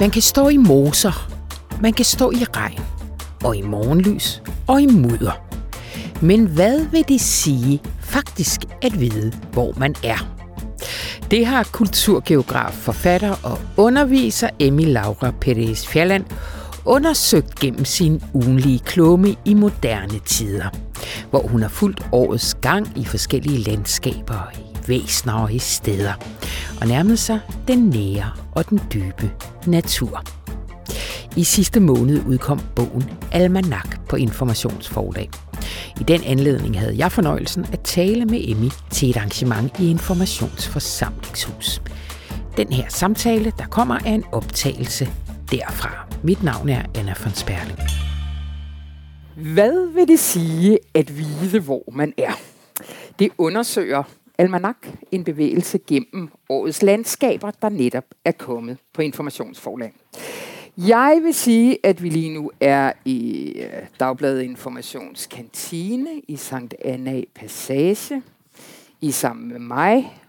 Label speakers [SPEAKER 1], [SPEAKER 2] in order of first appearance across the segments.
[SPEAKER 1] Man kan stå i moser, man kan stå i regn, og i morgenlys, og i mudder. Men hvad vil det sige faktisk at vide, hvor man er? Det har kulturgeograf, forfatter og underviser Emmy Laura Perez Fjelland undersøgt gennem sin ugenlige klumme i moderne tider, hvor hun har fulgt årets gang i forskellige landskaber, i væsner og i steder, og nærmede sig den nære og den dybe natur. I sidste måned udkom bogen Almanak på Informationsforlag. I den anledning havde jeg fornøjelsen at tale med Emmy til et arrangement i Informationsforsamlingshus. Den her samtale, der kommer er en optagelse derfra. Mit navn er Anna von Sperling. Hvad vil det sige at vide, hvor man er? Det undersøger Almanak, en bevægelse gennem årets landskaber, der netop er kommet på informationsforlag. Jeg vil sige, at vi lige nu er i øh, Dagbladet Informationskantine i Sankt Anna Passage. I sammen med mig.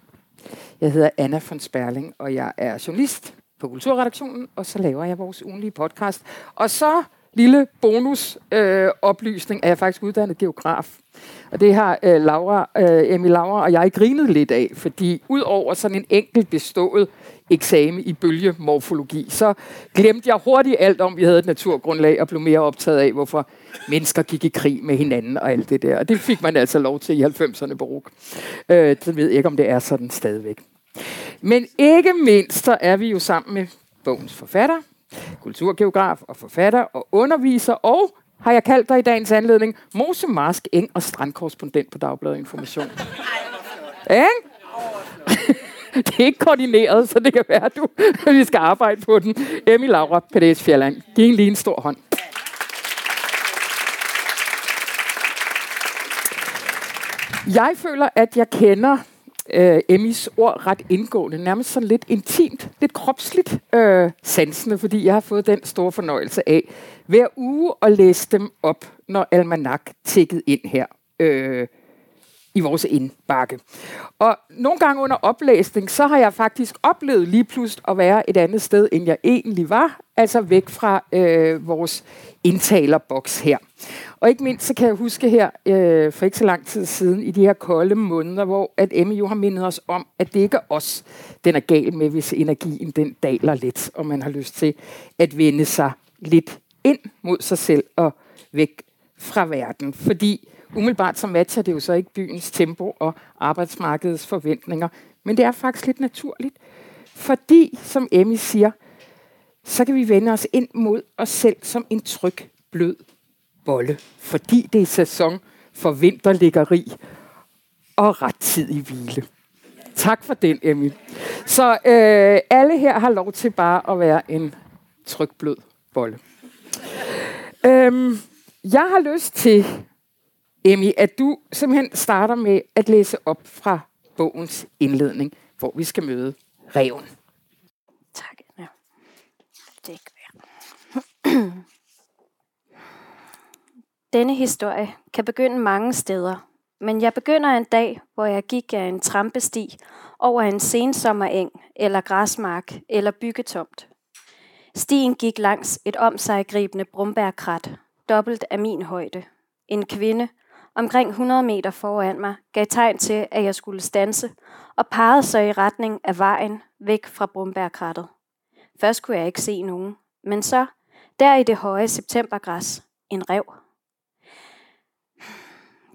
[SPEAKER 1] Jeg hedder Anna von Sperling, og jeg er journalist på Kulturredaktionen, og så laver jeg vores ugenlige podcast. Og så lille bonus øh, oplysning, er jeg faktisk uddannet geograf. Og det har øh, Laura, øh, Emil Laura og jeg grinet lidt af, fordi ud over sådan en enkelt bestået eksamen i bølgemorfologi, så glemte jeg hurtigt alt om, vi havde et naturgrundlag, og blev mere optaget af, hvorfor mennesker gik i krig med hinanden og alt det der. Og det fik man altså lov til i 90'erne på RUK. Øh, så ved jeg ikke, om det er sådan stadigvæk. Men ikke mindst, så er vi jo sammen med bogens forfatter, kulturgeograf og forfatter og underviser, og har jeg kaldt dig i dagens anledning, Mose Marsk, Eng og strandkorrespondent på Dagbladet Information. Eng? det er ikke koordineret, så det kan være, at du, vi skal arbejde på den. Emil Laura Perez Fjelland. Giv lige en stor hånd. Jeg føler, at jeg kender øh, Emmys ord ret indgående, nærmest sådan lidt intimt, lidt kropsligt øh, sansende, fordi jeg har fået den store fornøjelse af hver uge at læse dem op, når Almanak tækkede ind her øh, i vores indbakke. Og nogle gange under oplæsning, så har jeg faktisk oplevet lige pludselig at være et andet sted, end jeg egentlig var, altså væk fra øh, vores indtalerboks her. Og ikke mindst så kan jeg huske her øh, for ikke så lang tid siden, i de her kolde måneder, hvor at Emmy jo har mindet os om, at det ikke er os, den er gal med, hvis energien den daler lidt, og man har lyst til at vende sig lidt ind mod sig selv og væk fra verden. Fordi umiddelbart så matcher det jo så ikke byens tempo og arbejdsmarkedets forventninger, men det er faktisk lidt naturligt. Fordi, som Emmy siger, så kan vi vende os ind mod os selv som en tryg, blød bolle. Fordi det er sæson for vinterliggeri og rettidig hvile. Tak for den, Emmy. Så øh, alle her har lov til bare at være en trykblød bolle. Øhm, jeg har lyst til, Emmy, at du simpelthen starter med at læse op fra bogens indledning, hvor vi skal møde reven.
[SPEAKER 2] Tak, Anna. Det er ikke denne historie kan begynde mange steder, men jeg begynder en dag, hvor jeg gik af en trampesti over en sensommereng eller græsmark eller byggetomt. Stien gik langs et omsejgribende brumbærkrat, dobbelt af min højde. En kvinde, omkring 100 meter foran mig, gav tegn til, at jeg skulle stanse, og pegede sig i retning af vejen væk fra brumbærkrattet. Først kunne jeg ikke se nogen, men så, der i det høje septembergræs, en rev.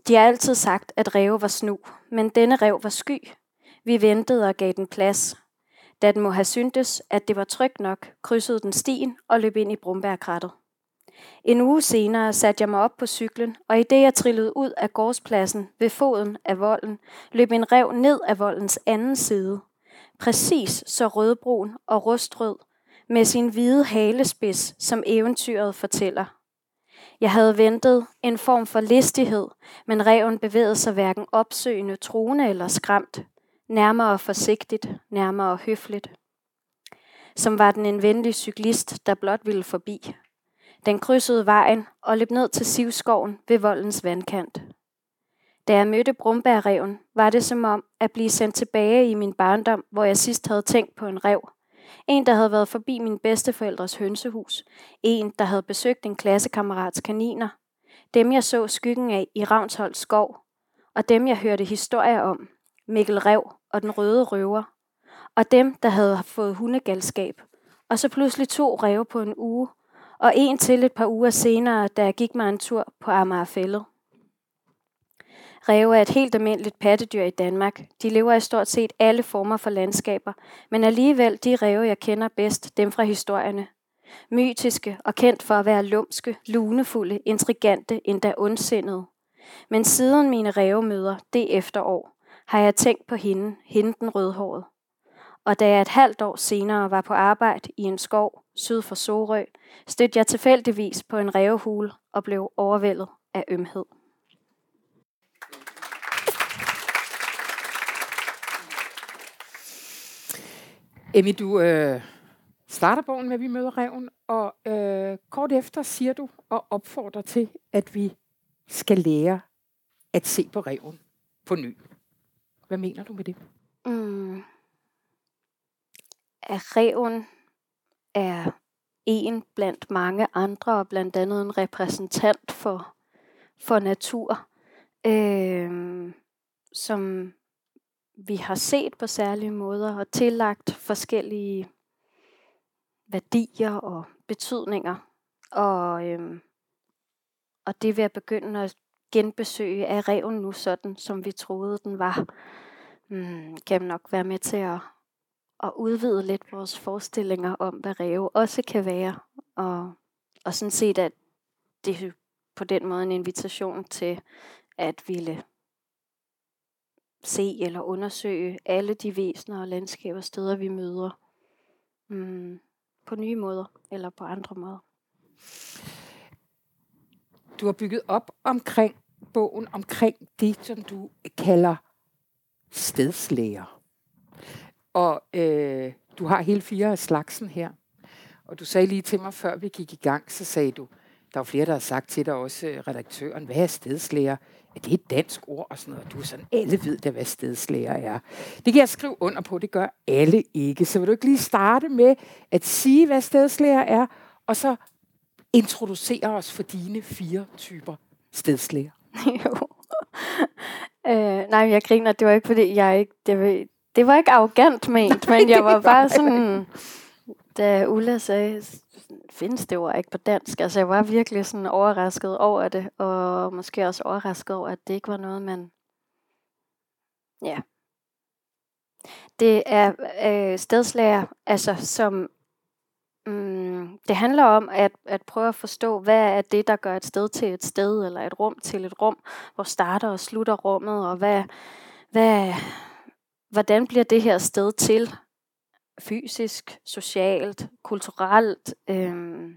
[SPEAKER 2] De har altid sagt, at ræve var snu, men denne rev var sky. Vi ventede og gav den plads. Da den må have syntes, at det var trygt nok, krydsede den stien og løb ind i brumbærkrattet. En uge senere satte jeg mig op på cyklen, og i det jeg trillede ud af gårdspladsen ved foden af volden, løb en rev ned af voldens anden side. Præcis så rødbrun og rustrød, med sin hvide halespids, som eventyret fortæller. Jeg havde ventet en form for listighed, men reven bevægede sig hverken opsøgende, truende eller skræmt. Nærmere forsigtigt, nærmere høfligt. Som var den en venlig cyklist, der blot ville forbi. Den krydsede vejen og løb ned til Sivskoven ved voldens vandkant. Da jeg mødte Brumbærreven, var det som om at blive sendt tilbage i min barndom, hvor jeg sidst havde tænkt på en rev. En, der havde været forbi min bedsteforældres hønsehus. En, der havde besøgt en klassekammerats kaniner. Dem, jeg så skyggen af i Ravnsholds skov. Og dem, jeg hørte historier om. Mikkel Rev og den røde røver. Og dem, der havde fået hundegalskab. Og så pludselig to ræve på en uge. Og en til et par uger senere, da jeg gik mig en tur på Amagerfællet. Ræve er et helt almindeligt pattedyr i Danmark. De lever i stort set alle former for landskaber, men alligevel de ræve, jeg kender bedst, dem fra historierne. Mytiske og kendt for at være lumske, lunefulde, intrigante, endda ondsindede. Men siden mine rævemøder det efterår, har jeg tænkt på hende, hende den rødhåret. Og da jeg et halvt år senere var på arbejde i en skov syd for Sorø, stødte jeg tilfældigvis på en rævehule og blev overvældet af ømhed.
[SPEAKER 1] Emmy, du øh, starter bogen med, at vi møder reven, og øh, kort efter siger du og opfordrer til, at vi skal lære at se på reven på ny. Hvad mener du med det? Mm.
[SPEAKER 2] At reven er en blandt mange andre, og blandt andet en repræsentant for, for natur, øh, som vi har set på særlige måder og tillagt forskellige værdier og betydninger. Og, øhm, og det vil jeg begynde at genbesøge af reven nu sådan, som vi troede den var, mm, kan nok være med til at, at udvide lidt vores forestillinger om, hvad ræve også kan være. Og, og sådan set, at det er på den måde en invitation til at ville se eller undersøge alle de væsener og landskaber og steder, vi møder mm, på nye måder eller på andre måder.
[SPEAKER 1] Du har bygget op omkring bogen, omkring det, som du kalder stedslæger. Og øh, du har hele fire af slagsen her. Og du sagde lige til mig, før vi gik i gang, så sagde du, der er flere, der har sagt til dig også, øh, redaktøren, hvad er stedslæger? Er det et dansk ord og sådan noget? Du er sådan, alle ved da, hvad stedslæger er. Det kan jeg skrive under på, det gør alle ikke. Så vil du ikke lige starte med at sige, hvad stedslæger er, og så introducere os for dine fire typer stedslæger?
[SPEAKER 2] jo. øh, nej, jeg griner, det var ikke fordi, jeg ikke, det var, det var ikke arrogant ment, men jeg var bare sådan, da Ulla sagde, findes det ord ikke på dansk. Altså jeg var virkelig sådan overrasket over det, og måske også overrasket over, at det ikke var noget, man... Ja. Det er øh, stedslager, altså som... Mm, det handler om at, at prøve at forstå, hvad er det, der gør et sted til et sted, eller et rum til et rum. Hvor starter og slutter rummet, og hvad, hvad, hvordan bliver det her sted til? Fysisk, socialt, kulturelt, øh,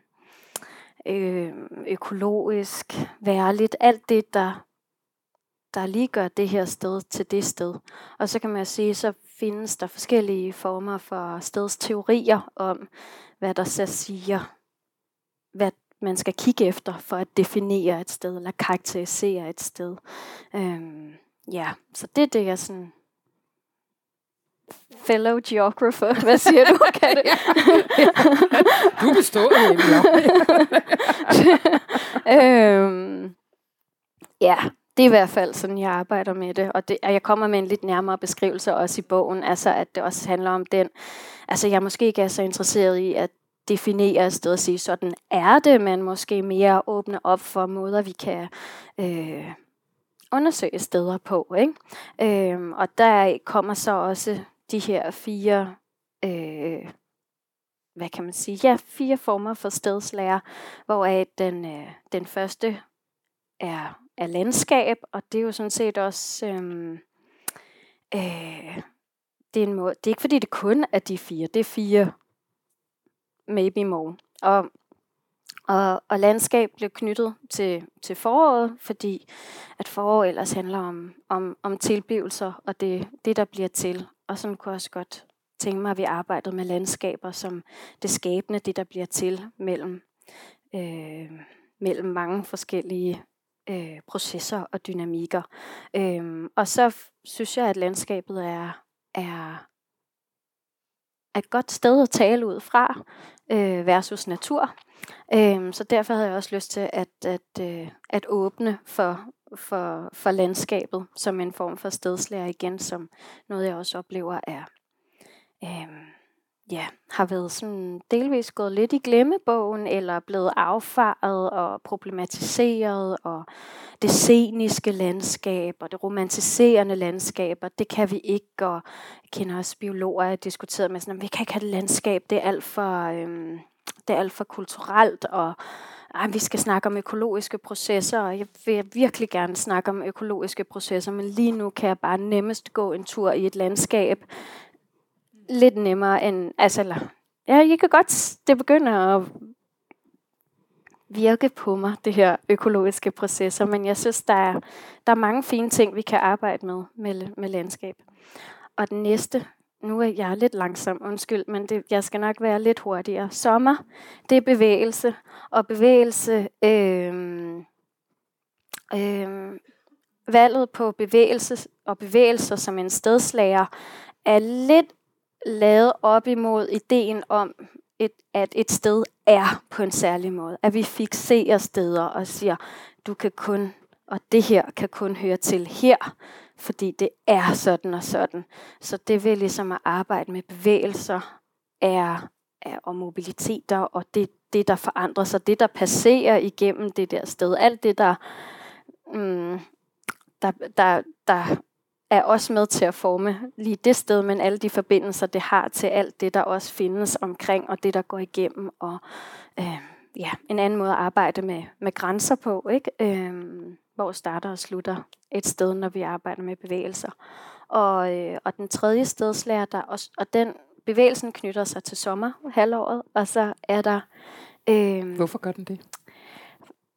[SPEAKER 2] øh, økologisk, værligt, alt det, der, der lige gør det her sted til det sted. Og så kan man sige, så findes der forskellige former for stedsteorier om, hvad der så siger, hvad man skal kigge efter for at definere et sted, eller karakterisere et sted. Øhm, ja, så det er det, jeg sådan fellow geographer. Hvad siger du? Kan det?
[SPEAKER 1] du består
[SPEAKER 2] øhm, Ja, det er i hvert fald sådan, jeg arbejder med det. Og, det, og jeg kommer med en lidt nærmere beskrivelse også i bogen. Altså, at det også handler om den. Altså, jeg måske ikke er så interesseret i at definere et sted og sige, sådan er det, men måske mere åbne op for måder, vi kan øh, undersøge steder på. Ikke? Øhm, og der kommer så også de her fire, øh, hvad kan man sige, ja, fire former for stedslærer, hvor den, øh, den første er, er landskab, og det er jo sådan set også, øh, øh, det er en måde, det er ikke fordi det kun er de fire, det er fire, maybe more. Og og, og landskab blev knyttet til, til foråret, fordi at forår ellers handler om, om, om tilblivelser og det, det, der bliver til. Og sådan kunne jeg også godt tænke mig, at vi arbejdede med landskaber som det skabende, det der bliver til mellem, øh, mellem mange forskellige øh, processer og dynamikker. Øh, og så synes jeg, at landskabet er, er er et godt sted at tale ud fra øh, versus natur. Øh, så derfor havde jeg også lyst til at, at, øh, at åbne for, for, for landskabet som en form for stedslærer igen, som noget jeg også oplever er øh, ja, har været sådan delvis gået lidt i glemmebogen, eller blevet affaret og problematiseret, og det sceniske landskab, og det romantiserende landskab, og det kan vi ikke, og jeg kender også biologer, jeg har diskuteret med sådan, at vi kan ikke have det landskab, det er alt for, øh, det er alt for kulturelt, og at vi skal snakke om økologiske processer, og jeg vil virkelig gerne snakke om økologiske processer, men lige nu kan jeg bare nemmest gå en tur i et landskab, lidt nemmere end, altså, eller, ja, jeg kan godt, det begynder at virke på mig, det her økologiske processer, men jeg synes, der er, der er mange fine ting, vi kan arbejde med, med, med landskab. Og den næste, nu er jeg lidt langsom, undskyld, men det, jeg skal nok være lidt hurtigere. Sommer, det er bevægelse, og bevægelse, øh, øh, valget på bevægelse og bevægelser som en stedslager, er lidt lavet op imod ideen om, et, at et sted er på en særlig måde. At vi fixerer steder og siger, du kan kun, og det her kan kun høre til her, fordi det er sådan og sådan. Så det vil ligesom at arbejde med bevægelser er, er og mobiliteter, og det, det, der forandrer sig, det, der passerer igennem det der sted, alt det, der, mm, der, der, der er også med til at forme lige det sted, men alle de forbindelser, det har til alt det, der også findes omkring, og det, der går igennem, og øh, ja, en anden måde at arbejde med, med grænser på, ikke? Øh, hvor starter og slutter et sted, når vi arbejder med bevægelser. Og, øh, og den tredje stedslærer, der også, og den bevægelsen knytter sig til sommer, halvåret, og så er der...
[SPEAKER 1] Øh, Hvorfor gør den det?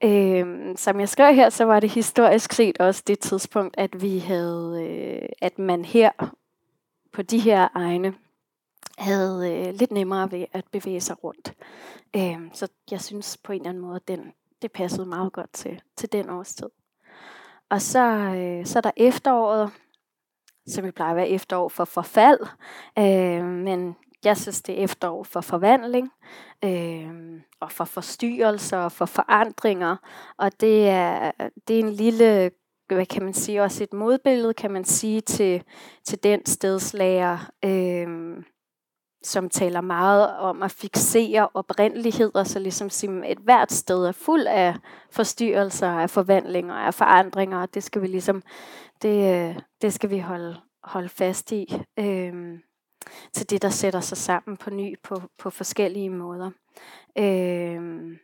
[SPEAKER 2] Øh, som jeg skrev her, så var det historisk set også det tidspunkt, at vi havde, øh, at man her på de her egne havde øh, lidt nemmere ved at bevæge sig rundt. Øh, så jeg synes på en eller anden måde, at den, det passede meget godt til, til den årstid. Og så, øh, så er der efteråret, som vi plejer at være efterår for forfald, øh, men jeg synes, det er efterår for forvandling, øh, og for forstyrrelser, og for forandringer. Og det er, det er en lille, hvad kan man sige, også et modbillede, kan man sige, til, til den stedslager, øh, som taler meget om at fixere oprindeligheder, så ligesom et hvert sted er fuld af forstyrrelser, af forvandlinger, af forandringer, og det skal vi ligesom, det, det skal vi holde, holde fast i. Øh, til det, der sætter sig sammen på ny på, på forskellige måder. Øh,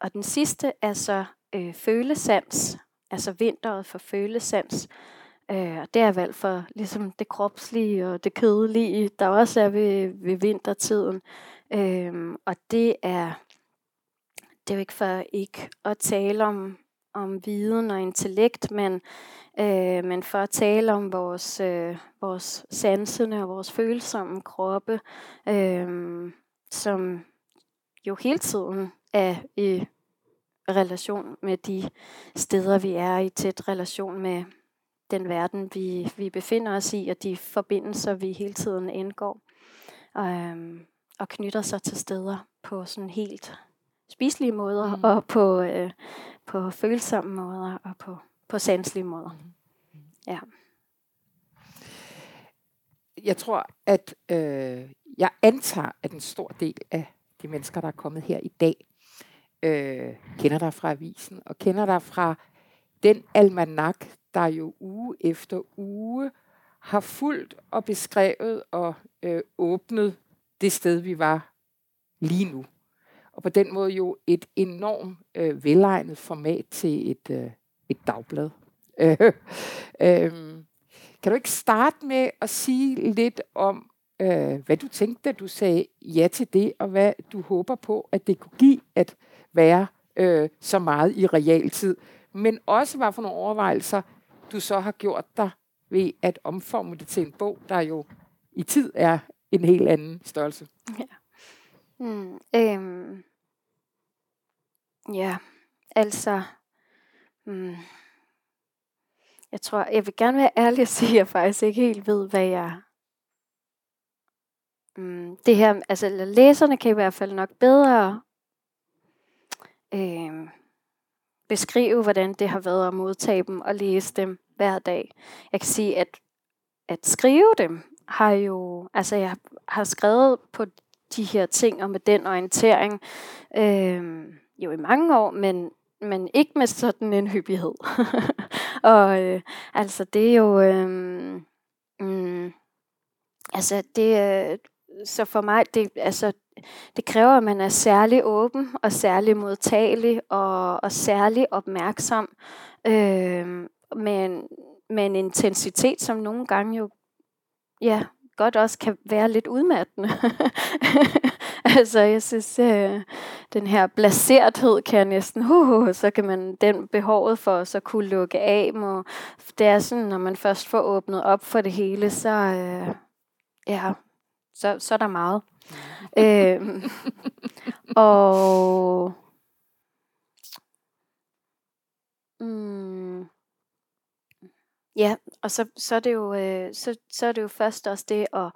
[SPEAKER 2] og den sidste er så øh, følesans, altså vinteret for følesans. Øh, det er valgt for ligesom det kropslige og det kedelige, der også er ved, ved vintertiden. Øh, og det er, det er jo ikke for ikke at tale om, om viden og intellekt, men Øh, men for at tale om vores, øh, vores sansende og vores følsomme kroppe, øh, som jo hele tiden er i relation med de steder, vi er i, tæt relation med den verden, vi, vi befinder os i, og de forbindelser, vi hele tiden indgår, øh, og knytter sig til steder på sådan helt spiselige måder, mm. og på, øh, på følsomme måder, og på på sanselige måder. Mm. Ja.
[SPEAKER 1] Jeg tror, at øh, jeg antager, at en stor del af de mennesker, der er kommet her i dag, øh, kender dig fra avisen, og kender dig fra den almanak, der jo uge efter uge har fulgt og beskrevet og øh, åbnet det sted, vi var lige nu. Og på den måde jo et enormt øh, velegnet format til et, øh, et dagblad. Øh, øh, kan du ikke starte med at sige lidt om, øh, hvad du tænkte, da du sagde ja til det, og hvad du håber på, at det kunne give at være øh, så meget i realtid, men også hvad for nogle overvejelser, du så har gjort dig ved at omforme det til en bog, der jo i tid er en helt anden størrelse.
[SPEAKER 2] Ja. Mm, øhm. Ja, altså Mm. Jeg tror, jeg vil gerne være ærlig og sige, at jeg faktisk ikke helt ved, hvad jeg mm, det her, altså læserne kan i hvert fald nok bedre Øhm beskrive, hvordan det har været at modtage dem og læse dem hver dag. Jeg kan sige, at at skrive dem har jo, altså jeg har skrevet på de her ting og med den orientering øh, jo i mange år, men, men ikke med sådan en hyppighed. og øh, altså det er jo, øh, mm, altså det, øh, så for mig, det, altså, det kræver, at man er særlig åben og særlig modtagelig og, og særlig opmærksom øh, med, en, med en intensitet, som nogle gange jo ja, godt også kan være lidt udmattende. altså, jeg synes, øh, den her blaserthed kan jeg næsten, uh, uh, så kan man, den behovet for så kunne lukke af, må, det er sådan, når man først får åbnet op for det hele, så, øh, ja, så, så er der meget. øh, og mm, Ja, og så, så, er det jo, øh, så, så er det jo først også det at,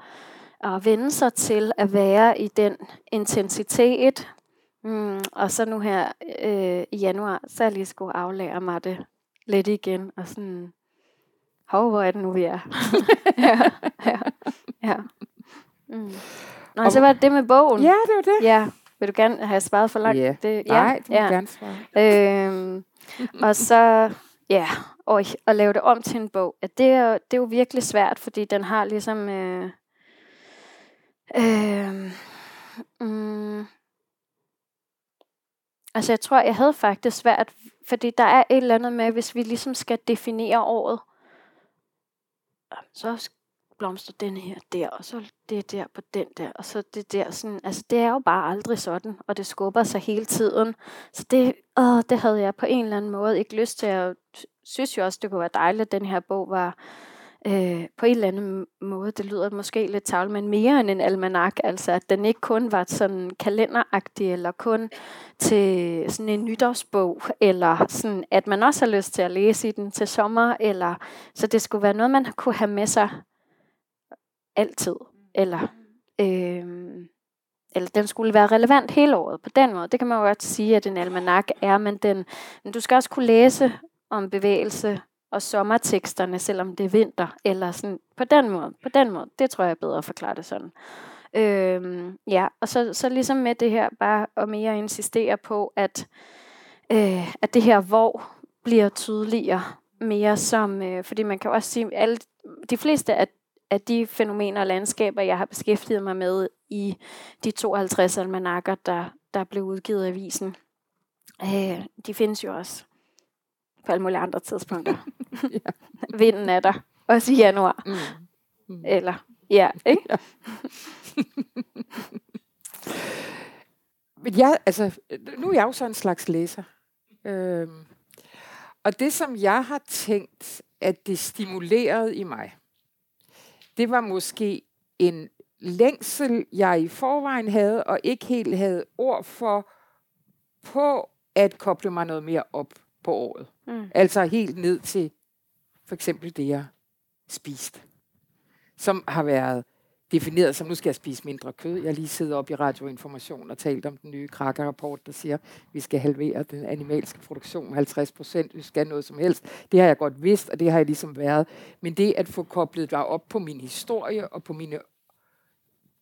[SPEAKER 2] at vende sig til at være i den intensitet. Mm, og så nu her øh, i januar, så er jeg lige skulle aflære mig det lidt igen. Og sådan, hov, hvor er det nu, vi er? ja, ja, ja. Mm. Nå, og, så var det det med bogen.
[SPEAKER 1] Ja, det var det.
[SPEAKER 2] Ja, vil du gerne have svaret for langt?
[SPEAKER 1] Ja.
[SPEAKER 2] Det,
[SPEAKER 1] ja, Nej, det vil ja. gerne
[SPEAKER 2] svare. Øhm, og så, ja, og at lave det om til en bog, at det er, det er jo virkelig svært, fordi den har ligesom... Øh, øh, mm, altså jeg tror, jeg havde faktisk svært, fordi der er et eller andet med, hvis vi ligesom skal definere året, så blomster den her der, og så det der på den der, og så det der sådan, altså det er jo bare aldrig sådan, og det skubber sig hele tiden. Så det, åh, det havde jeg på en eller anden måde ikke lyst til Jeg synes jo også, det kunne være dejligt, at den her bog var øh, på en eller anden måde, det lyder måske lidt tavle, men mere end en almanak, altså at den ikke kun var sådan kalenderagtig, eller kun til sådan en nytårsbog, eller sådan, at man også har lyst til at læse i den til sommer, eller så det skulle være noget, man kunne have med sig altid, eller øh, eller den skulle være relevant hele året på den måde. Det kan man jo godt sige, at en almanak er, men, den, men du skal også kunne læse om bevægelse og sommerteksterne, selvom det er vinter, eller sådan på den måde. På den måde, det tror jeg er bedre at forklare det sådan. Øhm, ja, og så, så ligesom med det her, bare at mere insistere på, at, øh, at det her hvor bliver tydeligere mere som, øh, fordi man kan også sige, alle, de fleste af, af de fænomener og landskaber, jeg har beskæftiget mig med i de 52 almanakker, der, der blev udgivet af avisen, øh, de findes jo også på alle mulige andre tidspunkter. ja. Vinden er der, også i januar. Mm. Mm. Eller, ja, ikke? Ja.
[SPEAKER 1] Men jeg, altså, nu er jeg jo så en slags læser. Øhm, og det, som jeg har tænkt, at det stimulerede i mig, det var måske en længsel, jeg i forvejen havde, og ikke helt havde ord for, på at koble mig noget mere op på året. Mm. Altså helt ned til for eksempel det, jeg spiste. Som har været defineret som, nu skal jeg spise mindre kød. Jeg lige siddet op i radioinformation og talt om den nye Krakker-rapport, der siger, at vi skal halvere den animalske produktion med 50 procent. Vi skal noget som helst. Det har jeg godt vidst, og det har jeg ligesom været. Men det at få koblet dig op på min historie og på mine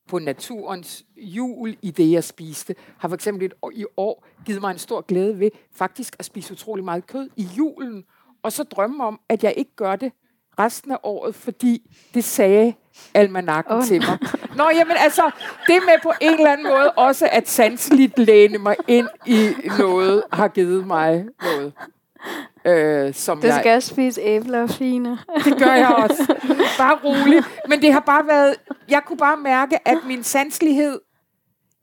[SPEAKER 1] på naturens jul i det, jeg spiste, har for eksempel et år, i år givet mig en stor glæde ved faktisk at spise utrolig meget kød i julen, og så drømme om, at jeg ikke gør det resten af året, fordi det sagde almanakken oh. til mig. Nå, jamen altså, det med på en eller anden måde også at sanseligt læne mig ind i noget, har givet mig noget.
[SPEAKER 2] Øh, som du skal jeg, spise æbler og fine.
[SPEAKER 1] Det gør jeg også. Bare roligt. Men det har bare været... Jeg kunne bare mærke, at min sanselighed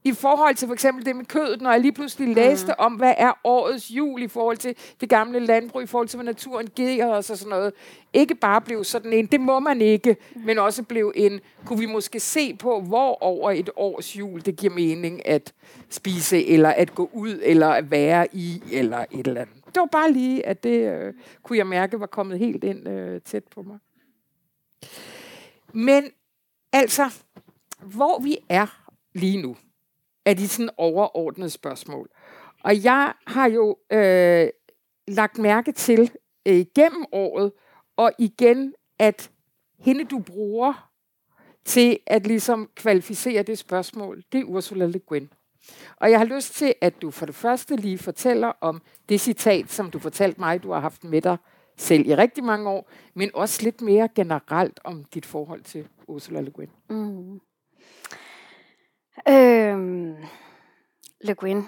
[SPEAKER 1] i forhold til for eksempel det med kødet, når jeg lige pludselig læste mm. om, hvad er årets jul i forhold til det gamle landbrug, i forhold til, hvad naturen giver os og sådan noget. Ikke bare blev sådan en, det må man ikke, mm. men også blev en, kunne vi måske se på, hvor over et års jul det giver mening at spise, eller at gå ud, eller at være i, eller et eller andet. Det var bare lige, at det øh, kunne jeg mærke var kommet helt ind øh, tæt på mig. Men altså, hvor vi er lige nu, er de sådan overordnede spørgsmål. Og jeg har jo øh, lagt mærke til øh, gennem året, og igen, at hende du bruger til at ligesom kvalificere det spørgsmål, det er Ursula Le Guin. Og jeg har lyst til, at du for det første lige fortæller om det citat, som du fortalte mig, du har haft med dig selv i rigtig mange år, men også lidt mere generelt om dit forhold til Ursula Le Guin. Mm.
[SPEAKER 2] Øhm, Le Guin.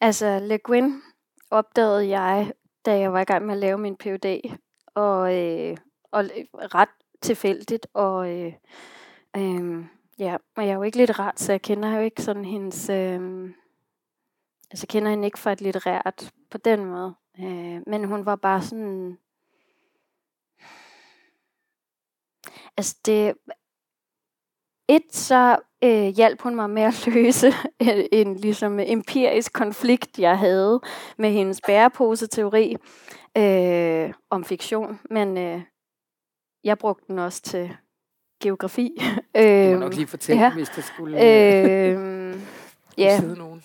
[SPEAKER 2] Altså, Le Guin opdagede jeg, da jeg var i gang med at lave min PhD, og, øh, og øh, ret tilfældigt, og øh, øh, ja, og jeg er jo ikke litterat, så jeg kender jo ikke sådan hendes, øh, altså jeg kender hende ikke fra et litterært på den måde, øh, men hun var bare sådan, altså det, et, så øh, hjalp hun mig med at løse en, en ligesom empirisk konflikt, jeg havde med hendes bærepose-teori øh, om fiktion. Men øh, jeg brugte den også til geografi.
[SPEAKER 1] Du må nok lige fortælle, ja. hvis der skulle øh, ja. sidde nogen.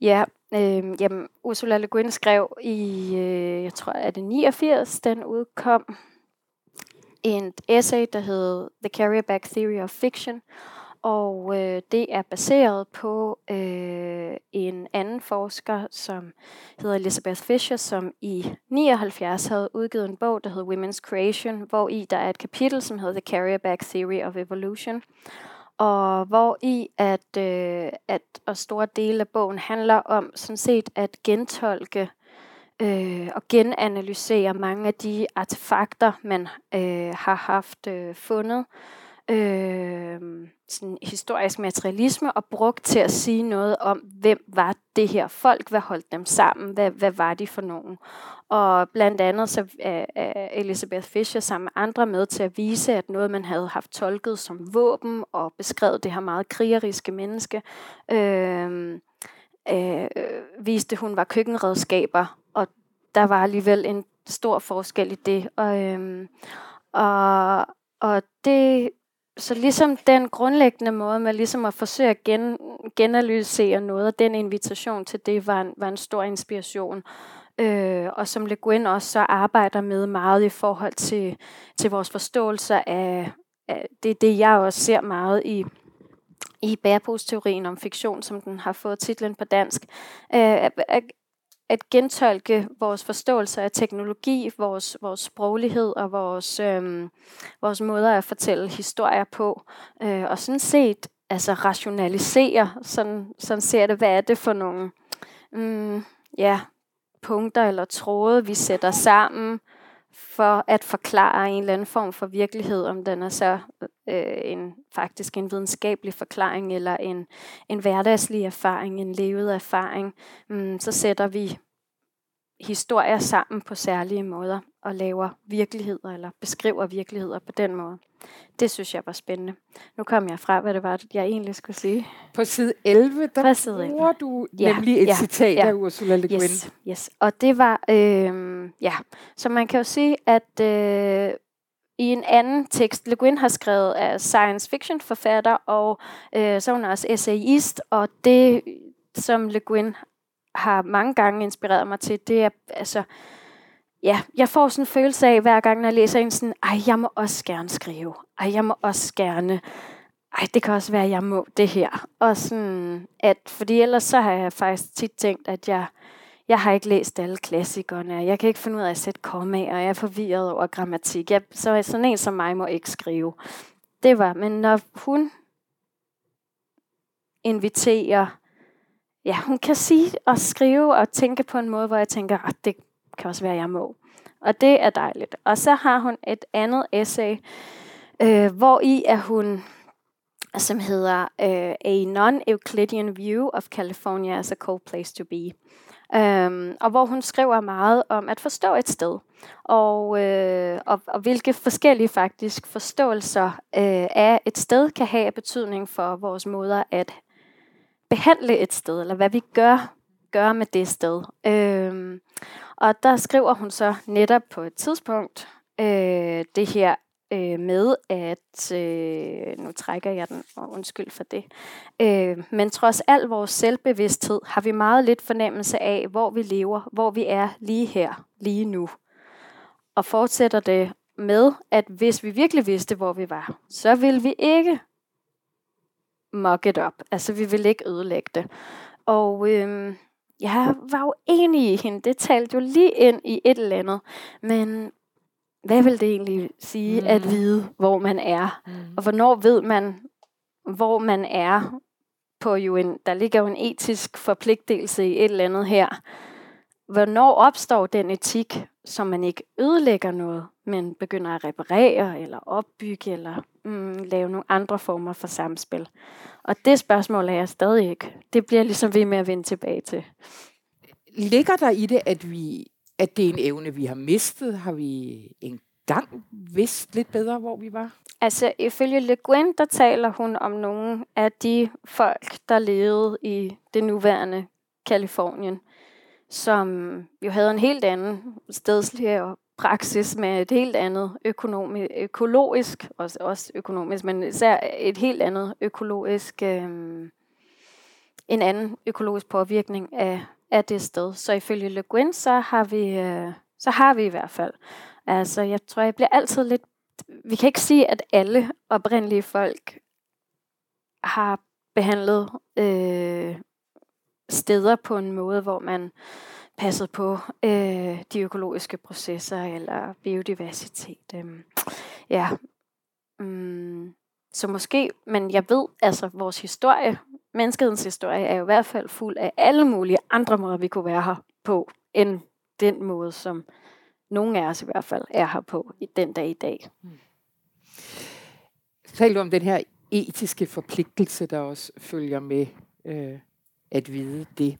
[SPEAKER 2] Ja, øh, jamen, Ursula Le Guin skrev i, øh, jeg tror, er det 89, den udkom, en essay, der hed The Carrier-Back Theory of Fiction, og øh, det er baseret på øh, en anden forsker, som hedder Elizabeth Fisher, som i 79 havde udgivet en bog, der hedder Women's Creation, hvor i der er et kapitel, som hedder The Carrier-Back Theory of Evolution, og hvor i at, øh, at og store dele af bogen handler om sådan set at gentolke øh, og genanalysere mange af de artefakter, man øh, har haft øh, fundet, øh, sådan historisk materialisme og brugt til at sige noget om, hvem var det her folk, hvad holdt dem sammen, hvad, hvad var de for nogen. Og blandt andet så er, er Elizabeth Fisher sammen med andre med til at vise, at noget man havde haft tolket som våben og beskrevet det her meget krigeriske menneske, øh, øh, viste hun var køkkenredskaber, og der var alligevel en stor forskel i det. Og, øh, og, og det så ligesom den grundlæggende måde med ligesom at forsøge at gen, genanalysere noget, og den invitation til det var en, var en stor inspiration. Øh, og som Le Guin også så arbejder med meget i forhold til, til vores forståelse af, af det, det jeg også ser meget i, i bæreposteorien om fiktion, som den har fået titlen på dansk, øh, at, at, at gentolke vores forståelse af teknologi, vores, vores sproglighed og vores, øh, vores måder at fortælle historier på. Øh, og sådan set altså rationalisere, sådan, sådan ser det, hvad er det for nogle mm, ja, punkter eller tråde, vi sætter sammen for at forklare en eller anden form for virkelighed, om den er så øh, en faktisk en videnskabelig forklaring eller en, en hverdagslig erfaring, en levet erfaring, mm, så sætter vi historier sammen på særlige måder og laver virkeligheder eller beskriver virkeligheder på den måde. Det synes jeg var spændende. Nu kom jeg fra, hvad det var, jeg egentlig skulle sige.
[SPEAKER 1] På side 11, der side 11. bruger du ja, nemlig et ja, citat ja. af Ursula Le Guin.
[SPEAKER 2] Yes, yes. og det var, øh, ja, så man kan jo sige, at øh, i en anden tekst, Le Guin har skrevet af science fiction forfatter, og øh, så er hun også essayist, og det, som Le Guin har mange gange inspireret mig til, det er, altså, ja, jeg får sådan en følelse af, hver gang når jeg læser en sådan, ej, jeg må også gerne skrive. Ej, jeg må også gerne, ej, det kan også være, at jeg må det her. Og sådan, at, fordi ellers så har jeg faktisk tit tænkt, at jeg, jeg har ikke læst alle klassikerne, jeg kan ikke finde ud af at sætte kommaer, og jeg er forvirret over grammatik. Jeg, så sådan en som mig må ikke skrive. Det var, men når hun inviterer ja, hun kan sige og skrive og tænke på en måde, hvor jeg tænker, at det kan også være, at jeg må. Og det er dejligt. Og så har hun et andet essay, øh, hvor i er hun, som hedder øh, A Non-Euclidean View of California as a Cold Place to Be. Um, og hvor hun skriver meget om at forstå et sted, og, øh, og, og hvilke forskellige faktisk forståelser øh, af et sted kan have betydning for vores måder at behandle et sted, eller hvad vi gør, gør med det sted. Øhm, og der skriver hun så netop på et tidspunkt øh, det her øh, med, at, øh, nu trækker jeg den, og undskyld for det, øh, men trods al vores selvbevidsthed har vi meget lidt fornemmelse af, hvor vi lever, hvor vi er lige her, lige nu. Og fortsætter det med, at hvis vi virkelig vidste, hvor vi var, så ville vi ikke muck it up. Altså, vi vil ikke ødelægge det. Og øh, jeg var jo enig i hende. Det talte jo lige ind i et eller andet. Men hvad vil det egentlig sige mm. at vide, hvor man er? Mm. Og hvornår ved man, hvor man er? På jo en, der ligger jo en etisk forpligtelse i et eller andet her. Hvornår opstår den etik, så man ikke ødelægger noget, men begynder at reparere eller opbygge eller mm, lave nogle andre former for samspil? Og det spørgsmål er jeg stadig ikke. Det bliver ligesom ved med at vende tilbage til.
[SPEAKER 1] Ligger der i det, at vi at det er en evne, vi har mistet? Har vi engang vidst lidt bedre, hvor vi var?
[SPEAKER 2] Altså, ifølge Le Guin, der taler hun om nogle af de folk, der levede i det nuværende Kalifornien, som jo havde en helt anden stedslig praksis med et helt andet økonomi, økologisk, også, også økonomisk, men især et helt andet økologisk, øh, en anden økologisk påvirkning af, af det sted. Så ifølge Le Guin, så har vi, øh, så har vi i hvert fald. Altså, jeg tror, jeg bliver altid lidt... Vi kan ikke sige, at alle oprindelige folk har behandlet øh, steder på en måde, hvor man passet på øh, de økologiske processer eller biodiversitet. Øh. Ja. Mm. Så måske, men jeg ved, altså vores historie, menneskehedens historie, er jo i hvert fald fuld af alle mulige andre måder, vi kunne være her på, end den måde, som nogen af os i hvert fald er her på i den dag i dag. Mm.
[SPEAKER 1] Tal du om den her etiske forpligtelse, der også følger med øh, at vide det.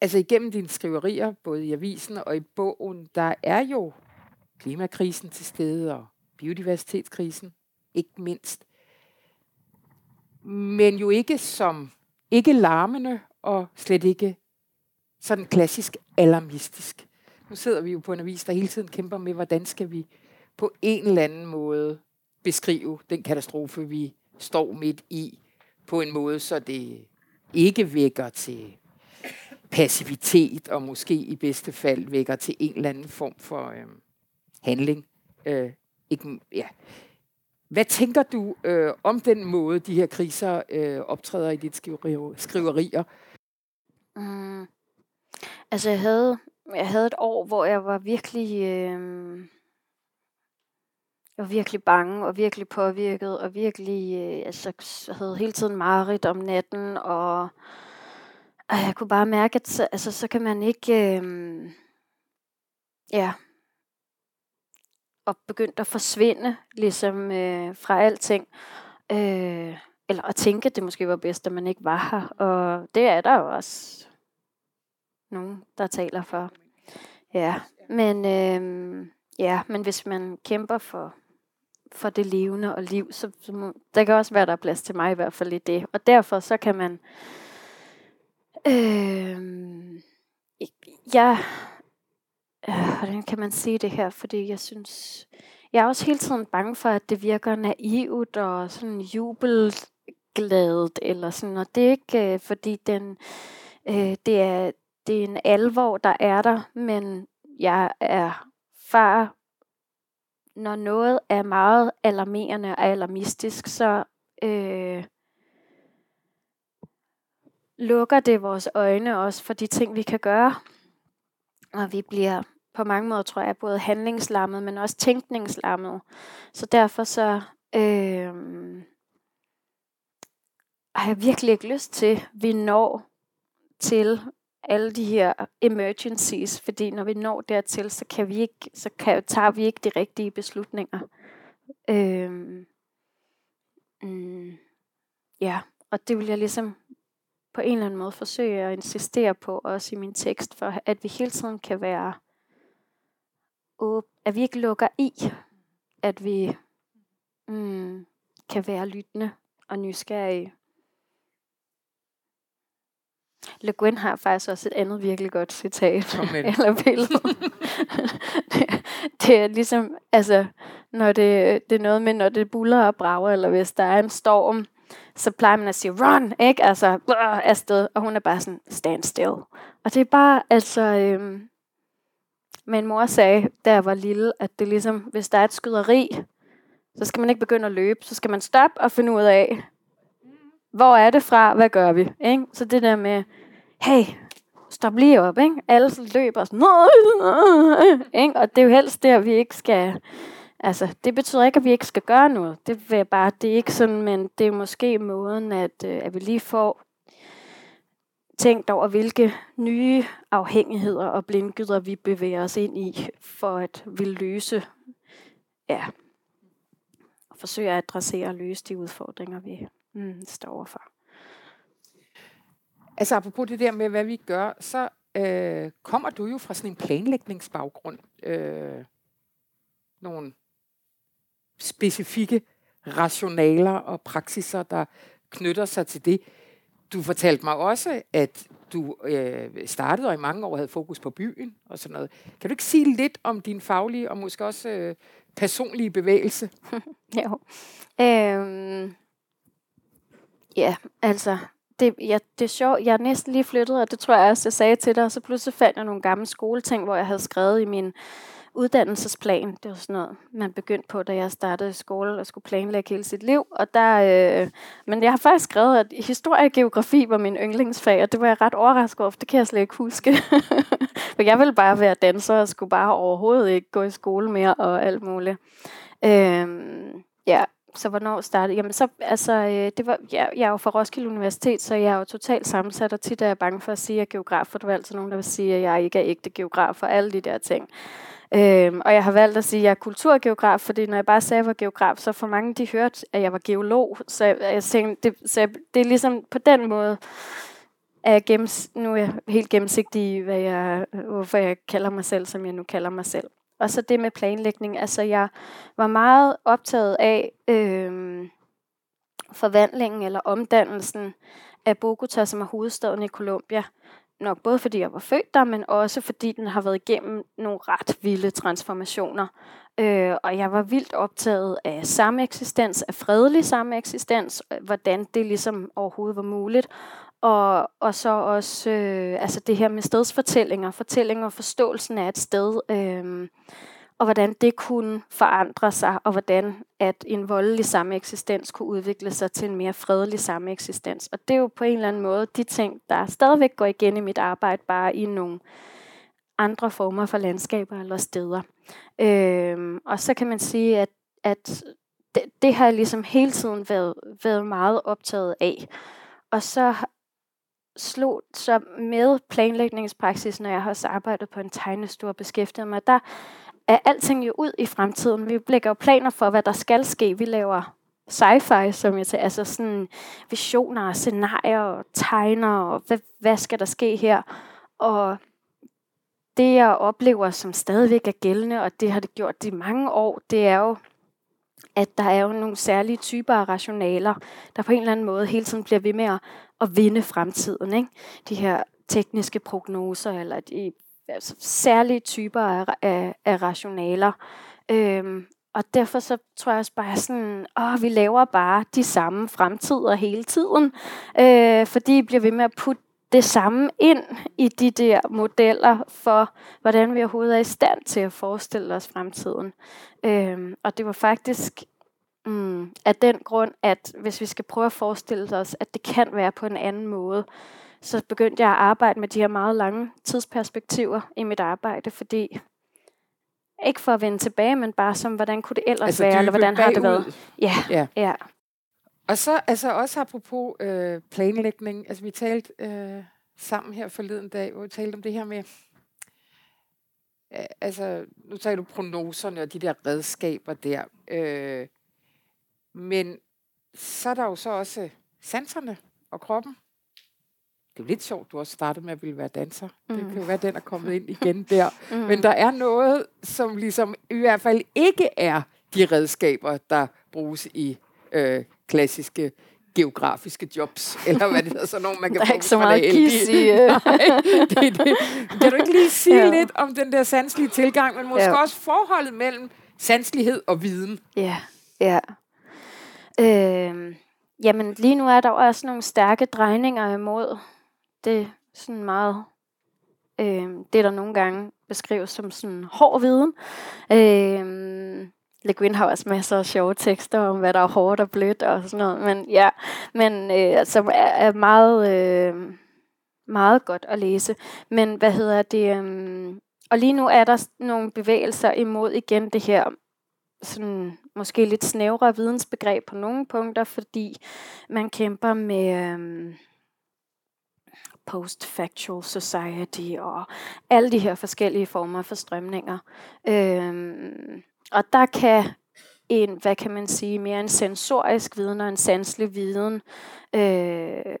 [SPEAKER 1] Altså igennem dine skriverier, både i avisen og i bogen, der er jo klimakrisen til stede og biodiversitetskrisen, ikke mindst. Men jo ikke som, ikke larmende og slet ikke sådan klassisk alarmistisk. Nu sidder vi jo på en avis, der hele tiden kæmper med, hvordan skal vi på en eller anden måde beskrive den katastrofe, vi står midt i, på en måde, så det ikke vækker til passivitet, og måske i bedste fald vækker til en eller anden form for øh, handling. Øh, ikke, ja. Hvad tænker du øh, om den måde, de her kriser øh, optræder i dit skriverier?
[SPEAKER 2] Mm. Altså, jeg havde, jeg havde et år, hvor jeg var virkelig... Øh, jeg var virkelig bange og virkelig påvirket og virkelig, øh, altså, havde hele tiden mareridt om natten og og jeg kunne bare mærke, at så, altså, så kan man ikke, øh, ja, og begyndt at forsvinde ligesom øh, fra alting. Øh, eller at tænke, at det måske var bedst, at man ikke var her. Og det er der jo også nogen, der taler for. Ja, men, øh, ja, men hvis man kæmper for, for det levende og liv, så, så må, der kan også være, der er plads til mig i hvert fald i det. Og derfor så kan man Øh, jeg, øh, hvordan kan man sige det her? Fordi jeg synes, jeg er også hele tiden bange for, at det virker naivt og sådan jubelgladet eller sådan. Og det er ikke, øh, fordi den, øh, det, er, det er en alvor, der er der, men jeg er far, når noget er meget alarmerende og alarmistisk, så øh, lukker det vores øjne også for de ting, vi kan gøre. Og vi bliver på mange måder, tror jeg, både handlingslammet, men også tænkningslammet. Så derfor så øh, har jeg virkelig ikke lyst til, at vi når til alle de her emergencies, fordi når vi når dertil, så kan vi ikke, så kan, tager vi ikke de rigtige beslutninger. Øh, mm, ja, og det vil jeg ligesom på en eller anden måde forsøge at insistere på, også i min tekst, for at vi hele tiden kan være at vi ikke lukker i, at vi mm, kan være lyttende og nysgerrige. Le Guin har faktisk også et andet virkelig godt citat, eller billede. det, det er ligesom, altså, når det, det er noget med, når det buller og brager, eller hvis der er en storm, så plejer man at sige, run, ikke? Altså, øh, afsted. Og hun er bare sådan, stand still. Og det er bare, altså... Øhm, min mor sagde, da jeg var lille, at det ligesom, hvis der er et skyderi, så skal man ikke begynde at løbe. Så skal man stoppe og finde ud af, hvor er det fra, hvad gør vi? Ikke? Så det der med, hey, stop lige op, ikke? Alle løber sådan, ikke? og det er jo helst der, vi ikke skal, altså, det betyder ikke, at vi ikke skal gøre noget. Det vil bare, det er ikke sådan, men det er måske måden, at, øh, at vi lige får tænkt over, hvilke nye afhængigheder og blindgyder vi bevæger os ind i, for at vi løse, ja, og forsøge at adressere og løse de udfordringer, vi mm, står overfor.
[SPEAKER 1] Altså apropos det der med, hvad vi gør, så øh, kommer du jo fra sådan en planlægningsbaggrund. Øh, nogle specifikke rationaler og praksiser, der knytter sig til det. Du fortalte mig også, at du øh, startede og i mange år havde fokus på byen og sådan noget. Kan du ikke sige lidt om din faglige og måske også øh, personlige bevægelse?
[SPEAKER 2] jo. Øhm, ja, altså, det, ja, det er sjovt. Jeg er næsten lige flyttet, og det tror jeg også, jeg sagde til dig. Og så pludselig fandt jeg nogle gamle skoleting, hvor jeg havde skrevet i min uddannelsesplan. Det var sådan noget, man begyndte på, da jeg startede i skole og skulle planlægge hele sit liv. Og der, øh, men jeg har faktisk skrevet, at historie og geografi var min yndlingsfag, og det var jeg ret overrasket over, for det kan jeg slet ikke huske. for jeg ville bare være danser og skulle bare overhovedet ikke gå i skole mere og alt muligt. Øh, ja, så hvornår startede Jamen så, altså, øh, det var, ja, jeg er jo fra Roskilde Universitet, så jeg er jo totalt sammensat, og tit er jeg bange for at sige, at jeg er geograf, for der er altid nogen, der vil sige, at jeg ikke er ægte geograf, og alle de der ting. Øhm, og jeg har valgt at sige, at jeg er kulturgeograf, fordi når jeg bare sagde, at jeg var geograf, så for mange de hørte, at jeg var geolog. Så jeg, jeg tænkte, det, så jeg, det er ligesom på den måde, at jeg gennems, nu er jeg helt gennemsigtig i, hvad jeg, hvorfor jeg kalder mig selv, som jeg nu kalder mig selv. Og så det med planlægning. Altså jeg var meget optaget af øhm, forvandlingen eller omdannelsen af Bogota, som er hovedstaden i Colombia nok både fordi jeg var født der, men også fordi den har været igennem nogle ret vilde transformationer. Øh, og jeg var vildt optaget af sameksistens, af fredelig sameksistens, øh, hvordan det ligesom overhovedet var muligt. Og, og så også øh, altså det her med stedsfortællinger, fortællinger og forståelsen af et sted. Øh, og hvordan det kunne forandre sig, og hvordan at en voldelig sameksistens kunne udvikle sig til en mere fredelig sameksistens. Og det er jo på en eller anden måde de ting, der stadigvæk går igen i mit arbejde, bare i nogle andre former for landskaber eller steder. Øhm, og så kan man sige, at, at det, det har jeg ligesom hele tiden været, været meget optaget af. Og så slog så med planlægningspraksis, når jeg har også arbejdet på en tegnestue og beskæftiget mig, der er alting jo ud i fremtiden. Vi lægger jo planer for, hvad der skal ske. Vi laver sci-fi, som jeg til, altså sådan visioner scenarier og tegner, og hvad, hvad skal der ske her? Og det, jeg oplever, som stadigvæk er gældende, og det har det gjort i mange år, det er jo, at der er jo nogle særlige typer af rationaler, der på en eller anden måde hele tiden bliver ved med at, at vinde fremtiden. Ikke? De her tekniske prognoser, eller de altså, særlige typer af, af, af rationaler. Øhm, og derfor så tror jeg også bare sådan, åh, vi laver bare de samme fremtider hele tiden, øh, fordi vi bliver ved med at putte det samme ind i de der modeller for, hvordan vi overhovedet er i stand til at forestille os fremtiden. Øhm, og det var faktisk mm, af den grund, at hvis vi skal prøve at forestille os, at det kan være på en anden måde, så begyndte jeg at arbejde med de her meget lange tidsperspektiver i mit arbejde, fordi ikke for at vende tilbage, men bare som, hvordan kunne det ellers altså, være, eller hvordan bagud. har det været? Ja, ja. ja.
[SPEAKER 1] Og så altså også apropos øh, planlægning, altså vi talte øh, sammen her forleden dag, hvor vi talte om det her med, øh, altså nu taler du prognoserne og de der redskaber der, øh, men så er der jo så også sanserne og kroppen det er jo lidt sjovt, du også startede med at ville være danser. Mm. Det kan jo være, den er kommet ind igen der. Mm. Men der er noget, som ligesom i hvert fald ikke er de redskaber, der bruges i øh, klassiske geografiske jobs, eller hvad det hedder, sådan nogle, man kan
[SPEAKER 2] der er ikke så meget kis i... Øh.
[SPEAKER 1] det, det. Kan du ikke lige sige ja. lidt om den der sanselige tilgang, men måske ja. også forholdet mellem Sanselighed og viden.
[SPEAKER 2] Ja, ja. Øh, jamen, lige nu er der også nogle stærke drejninger imod det sådan meget, øh, det der nogle gange beskrives som sådan hård viden. Øh, Le Guin har også masser af sjove tekster om, hvad der er hårdt og blødt og sådan noget. Men ja, men øh, som er, er meget, øh, meget godt at læse. Men hvad hedder det? Øh, og lige nu er der nogle bevægelser imod igen det her sådan måske lidt snævre vidensbegreb på nogle punkter, fordi man kæmper med Øh, post-factual society og alle de her forskellige former for strømninger. Øhm, og der kan en, hvad kan man sige, mere en sensorisk viden og en sanselig viden øh,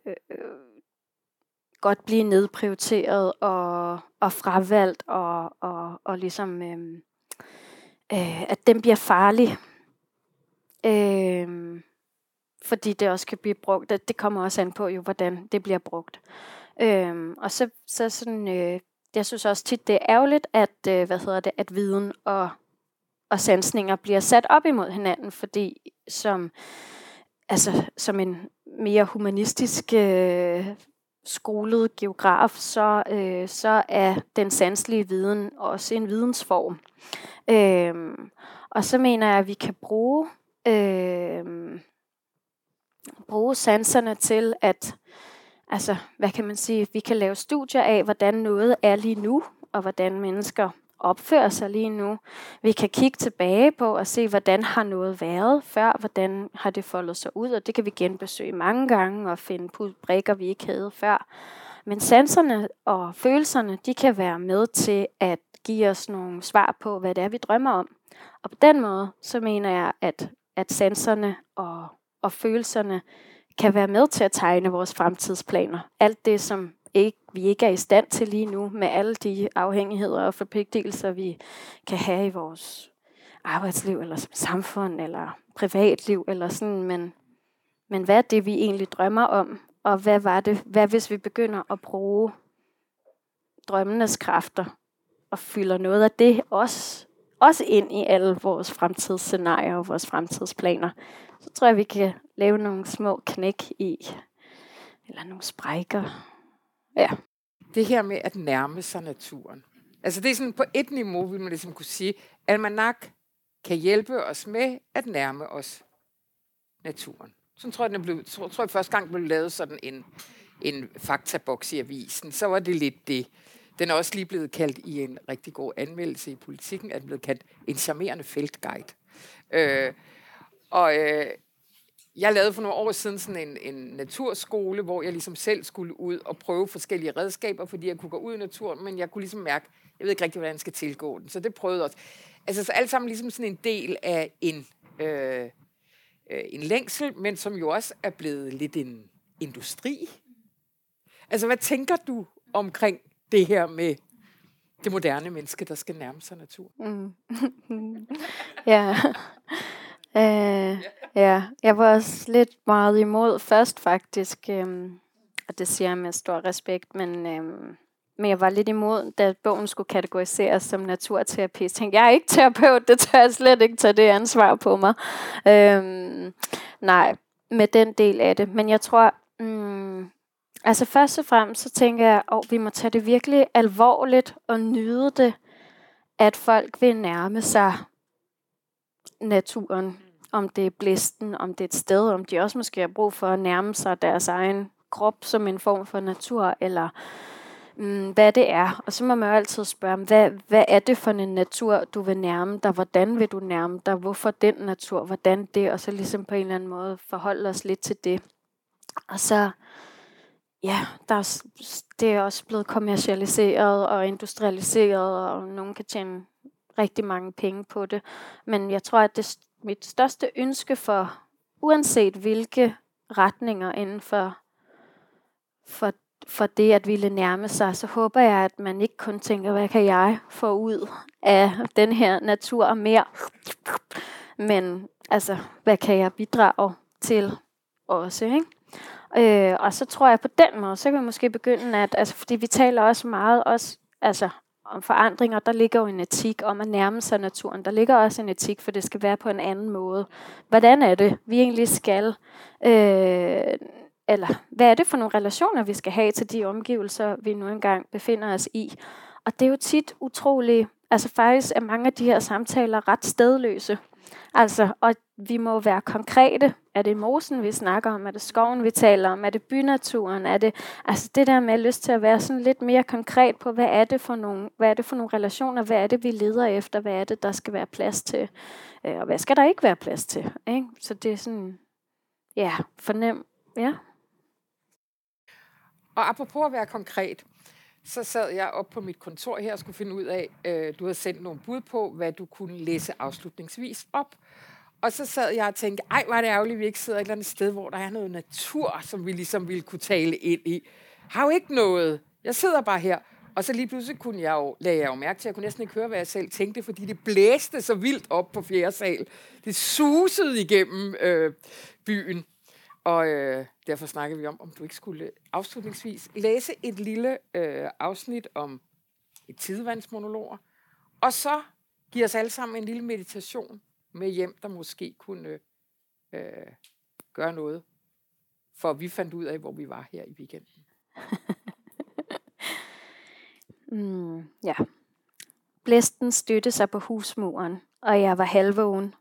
[SPEAKER 2] godt blive nedprioriteret og, og fravalgt og, og, og ligesom øh, øh, at den bliver farlig. Øh, fordi det også kan blive brugt. Det kommer også an på, jo, hvordan det bliver brugt. Øh, Øhm, og så, så sådan, øh, jeg synes også tit, det er ærgerligt, at, øh, hvad hedder det, at viden og, og sansninger bliver sat op imod hinanden, fordi som, altså, som en mere humanistisk øh, skolet geograf, så, øh, så er den sanselige viden også en vidensform. Øhm, og så mener jeg, at vi kan bruge, øh, bruge sanserne til at, altså, hvad kan man sige, vi kan lave studier af, hvordan noget er lige nu, og hvordan mennesker opfører sig lige nu. Vi kan kigge tilbage på og se, hvordan har noget været før, hvordan har det foldet sig ud, og det kan vi genbesøge mange gange og finde på brækker, vi ikke havde før. Men sanserne og følelserne, de kan være med til at give os nogle svar på, hvad det er, vi drømmer om. Og på den måde, så mener jeg, at, at sanserne og, og følelserne kan være med til at tegne vores fremtidsplaner. Alt det, som ikke, vi ikke er i stand til lige nu, med alle de afhængigheder og forpligtelser, vi kan have i vores arbejdsliv, eller som samfund, eller privatliv, eller sådan, men, men hvad er det, vi egentlig drømmer om? Og hvad var det, hvad hvis vi begynder at bruge drømmenes kræfter og fylder noget af det også, også ind i alle vores fremtidsscenarier og vores fremtidsplaner, så tror jeg, vi kan lave nogle små knæk i, eller nogle sprækker. Ja.
[SPEAKER 1] Det her med at nærme sig naturen. Altså det er sådan, på et niveau vil man ligesom kunne sige, at almanak kan hjælpe os med at nærme os naturen. Så tror jeg, den blev, tror, tror jeg første gang blev lavet sådan en, en faktaboks i avisen. Så var det lidt det. Den er også lige blevet kaldt i en rigtig god anmeldelse i politikken, at den blev kaldt en charmerende feltguide. Øh, og øh, jeg lavede for nogle år siden sådan en, en naturskole, hvor jeg ligesom selv skulle ud og prøve forskellige redskaber, fordi jeg kunne gå ud i naturen, men jeg kunne ligesom mærke, jeg ved ikke rigtig, hvordan jeg skal tilgå den. Så det prøvede også. Altså så alt sammen ligesom sådan en del af en, øh, øh, en længsel, men som jo også er blevet lidt en industri. Altså hvad tænker du omkring det her med det moderne menneske, der skal nærme sig natur. Mm.
[SPEAKER 2] ja. Øh, ja, jeg var også lidt meget imod først faktisk, øh, og det siger jeg med stor respekt, men, øh, men jeg var lidt imod, da bogen skulle kategoriseres som naturterapi. Jeg tænkte, jeg er ikke terapeut, det tør jeg slet ikke tage det ansvar på mig. Øh, nej, med den del af det. Men jeg tror, mm, Altså først og fremmest, så tænker jeg, at vi må tage det virkelig alvorligt og nyde det, at folk vil nærme sig naturen. Om det er blæsten, om det er et sted, om de også måske har brug for at nærme sig deres egen krop som en form for natur, eller mm, hvad det er. Og så må man jo altid spørge, hvad, hvad er det for en natur, du vil nærme dig? Hvordan vil du nærme dig? Hvorfor den natur? Hvordan det? Og så ligesom på en eller anden måde forholde os lidt til det. Og så ja, der er, det er også blevet kommercialiseret og industrialiseret, og nogen kan tjene rigtig mange penge på det. Men jeg tror, at det mit største ønske for, uanset hvilke retninger inden for, for, for det at ville nærme sig, så håber jeg, at man ikke kun tænker, hvad kan jeg få ud af den her natur mere, men altså, hvad kan jeg bidrage til også, ikke? Øh, og så tror jeg på den måde, så kan vi måske begynde at, altså fordi vi taler også meget også, altså om forandringer, der ligger jo en etik om at nærme sig naturen. Der ligger også en etik, for det skal være på en anden måde. Hvordan er det, vi egentlig skal, øh, eller hvad er det for nogle relationer, vi skal have til de omgivelser, vi nu engang befinder os i? Og det er jo tit utroligt, altså faktisk er mange af de her samtaler ret stedløse. Altså, og vi må være konkrete. Er det mosen, vi snakker om? Er det skoven, vi taler om? Er det bynaturen? Er det, altså det der med at lyst til at være sådan lidt mere konkret på, hvad er det for nogle, hvad er det for nogle relationer? Hvad er det, vi leder efter? Hvad er det, der skal være plads til? Øh, og hvad skal der ikke være plads til? Ikke? Så det er sådan, ja, fornem, ja.
[SPEAKER 1] Og apropos at være konkret, så sad jeg op på mit kontor her og skulle finde ud af, øh, du havde sendt nogle bud på, hvad du kunne læse afslutningsvis op. Og så sad jeg og tænkte, ej, hvor er det ærgerligt, at vi ikke sidder et eller andet sted, hvor der er noget natur, som vi ligesom ville kunne tale ind i. Har jo ikke noget. Jeg sidder bare her. Og så lige pludselig kunne jeg jo, lagde jeg jo mærke til, at jeg kunne næsten ikke høre, hvad jeg selv tænkte, fordi det blæste så vildt op på fjerde sal. Det susede igennem øh, byen. Og øh, derfor snakkede vi om, om du ikke skulle afslutningsvis læse et lille øh, afsnit om et tidevandsmonologer, og så give os alle sammen en lille meditation med hjem, der måske kunne øh, gøre noget, for vi fandt ud af, hvor vi var her i weekenden.
[SPEAKER 2] mm, ja. Blæsten støttede sig på husmuren, og jeg var halvvågen.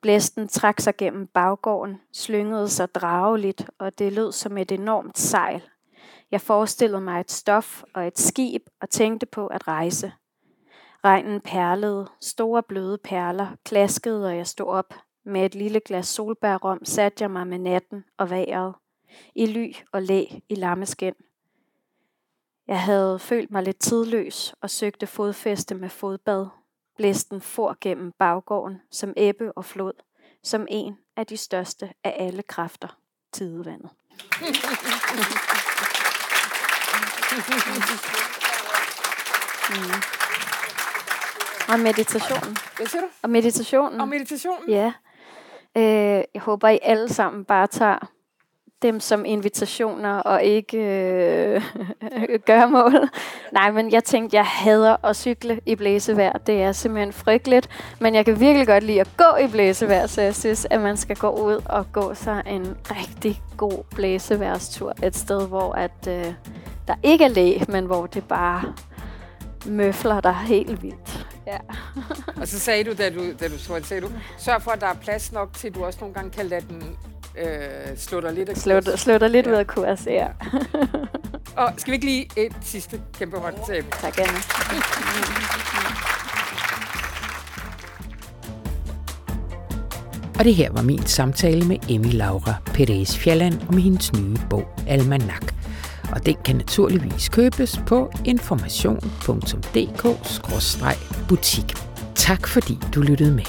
[SPEAKER 2] Blæsten trak sig gennem baggården, slyngede sig drageligt, og det lød som et enormt sejl. Jeg forestillede mig et stof og et skib og tænkte på at rejse. Regnen perlede, store bløde perler klaskede, og jeg stod op. Med et lille glas solbærrom satte jeg mig med natten og vejret. I ly og læ i lammeskin. Jeg havde følt mig lidt tidløs og søgte fodfæste med fodbad. Blæsten for gennem baggården som ebbe og flod, som en af de største af alle kræfter, tidevandet. mm. Og meditationen.
[SPEAKER 1] Hvad siger du?
[SPEAKER 2] Og meditationen.
[SPEAKER 1] Og meditationen?
[SPEAKER 2] Ja. Øh, jeg håber, I alle sammen bare tager dem som invitationer og ikke øh, gør mål. Nej, men jeg tænkte, jeg hader at cykle i blæsevejr. Det er simpelthen frygteligt. Men jeg kan virkelig godt lide at gå i blæsevejr, så jeg synes, at man skal gå ud og gå sig en rigtig god blæseværstur. Et sted, hvor at, øh, der ikke er læ, men hvor det bare møfler dig helt vildt. Ja.
[SPEAKER 1] og så sagde du, da du, da du så sagde du, sørg for, at der er plads nok til, at du også nogle gange kan lade den øh, slå dig lidt af
[SPEAKER 2] kurs. Slå, dig lidt ja. ud af kurs, ja.
[SPEAKER 1] og skal vi ikke lige et sidste kæmpe hånd til
[SPEAKER 2] Tak, Anna.
[SPEAKER 3] Og det her var min samtale med Emmy Laura Perez Fjalland om hendes nye bog Almanak. Og den kan naturligvis købes på information.dk-butik. Tak fordi du lyttede med.